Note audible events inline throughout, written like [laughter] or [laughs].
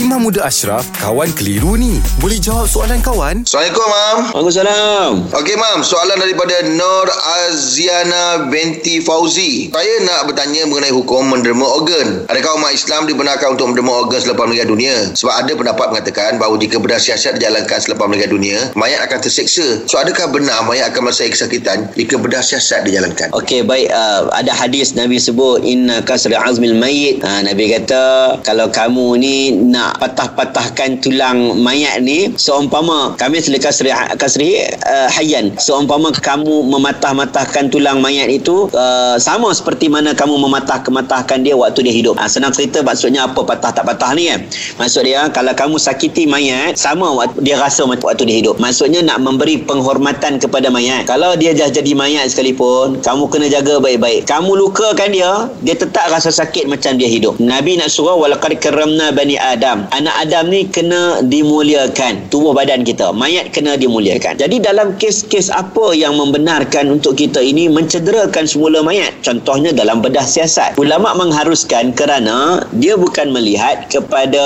Imam Muda Ashraf, kawan keliru ni. Boleh jawab soalan kawan? Assalamualaikum, Mam. Waalaikumsalam. Okey, Mam. Soalan daripada Nur Aziana binti Fauzi. Saya nak bertanya mengenai hukum menderma organ. Adakah umat Islam dibenarkan untuk menderma organ selepas meninggal dunia? Sebab ada pendapat mengatakan bahawa jika bedah siasat dijalankan selepas meninggal dunia, mayat akan terseksa. So, adakah benar mayat akan merasai kesakitan jika bedah siasat dijalankan? Okey, baik. Uh, ada hadis Nabi sebut inna kasri azmil mayit. Uh, Nabi kata kalau kamu ni nak patah-patahkan tulang mayat ni seumpama kami sila kasri kasri uh, hayyan. Seumpama kamu mematah-matahkan tulang mayat itu uh, sama seperti mana kamu mematah-kematahkan dia waktu dia hidup. Uh, senang cerita maksudnya apa patah tak patah ni kan? Maksud dia kalau kamu sakiti mayat sama waktu dia rasa waktu dia hidup. Maksudnya nak memberi penghormatan kepada mayat. Kalau dia dah jadi mayat sekalipun, kamu kena jaga baik-baik. Kamu lukakan dia, dia tetap rasa sakit macam dia hidup. Nabi nak suruh walaqad karramna bani Adam. Anak Adam ni kena dimuliakan tubuh badan kita. Mayat kena dimuliakan. Jadi dalam kes-kes apa yang membenarkan untuk kita ini mencederakan semula mayat? Contohnya dalam bedah siasat. Ulama mengharuskan kerana dia bukan melihat kepada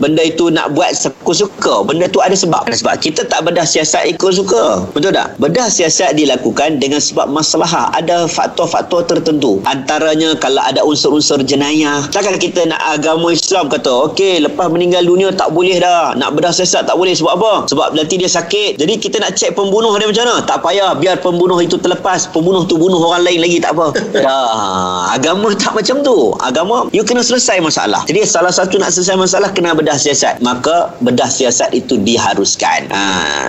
benda itu nak buat suka-suka. Benda tu ada sebab. Sebab kita tak bedah siasat ikut suka. Betul tak? Bedah siasat dilakukan dengan sebab masalah. Ada faktor-faktor tertentu. Antaranya kalau ada unsur-unsur jenayah. Takkan kita nak agama Islam kata, okey, lepas meninggal dunia tak boleh dah. Nak bedah siasat tak boleh. Sebab apa? Sebab nanti dia sakit. Jadi kita nak cek pembunuh dia macam mana? Tak payah. Biar pembunuh itu terlepas. Pembunuh tu bunuh orang lain lagi tak apa. [laughs] dah. Agama tak macam tu. Agama, you kena selesai masalah. Jadi salah satu nak selesai masalah kena bedah siasat. Maka bedah siasat itu diharuskan. Ha,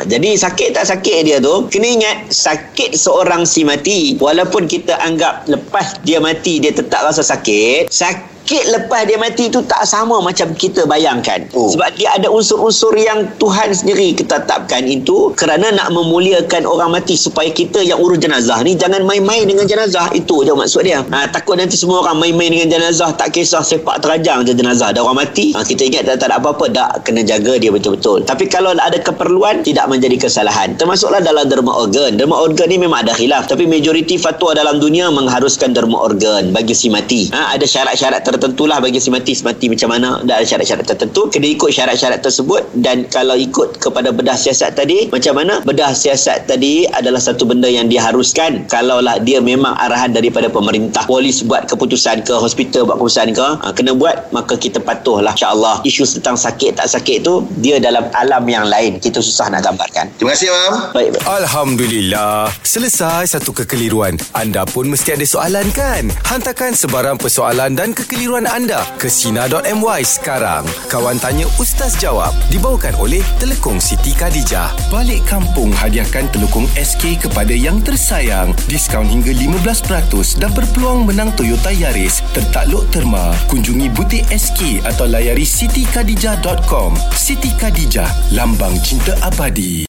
jadi sakit tak sakit dia tu, kena ingat sakit seorang si mati walaupun kita anggap lepas dia mati dia tetap rasa sakit, sakit sakit lepas dia mati itu tak sama macam kita bayangkan. Oh. Sebab dia ada unsur-unsur yang Tuhan sendiri ketetapkan itu kerana nak memuliakan orang mati supaya kita yang urus jenazah ni jangan main-main dengan jenazah. Itu je maksud dia. Ha, takut nanti semua orang main-main dengan jenazah tak kisah sepak terajang je jenazah ada orang mati. Ha, kita ingat tak, tak ada apa-apa tak kena jaga dia betul-betul. Tapi kalau ada keperluan tidak menjadi kesalahan. Termasuklah dalam derma organ. Derma organ ni memang ada khilaf tapi majoriti fatwa dalam dunia mengharuskan derma organ bagi si mati. Ha, ada syarat-syarat tertentu tertentulah bagi si mati semati macam mana dan ada syarat-syarat tertentu kena ikut syarat-syarat tersebut dan kalau ikut kepada bedah siasat tadi macam mana? Bedah siasat tadi adalah satu benda yang diharuskan kalaulah dia memang arahan daripada pemerintah polis buat keputusan ke hospital buat keputusan ke ha, kena buat maka kita patuhlah. insyaAllah isu tentang sakit tak sakit tu dia dalam alam yang lain. Kita susah nak gambarkan. Terima kasih Mam. Baik, baik. Alhamdulillah. Selesai satu kekeliruan. Anda pun mesti ada soalan kan? Hantarkan sebarang persoalan dan kekeliruan kekeliruan anda ke Sina.my sekarang. Kawan Tanya Ustaz Jawab dibawakan oleh Telekong Siti Khadijah. Balik kampung hadiahkan Telekong SK kepada yang tersayang. Diskaun hingga 15% dan berpeluang menang Toyota Yaris. Tertakluk terma. Kunjungi butik SK atau layari sitikadijah.com. Siti Khadijah, lambang cinta abadi.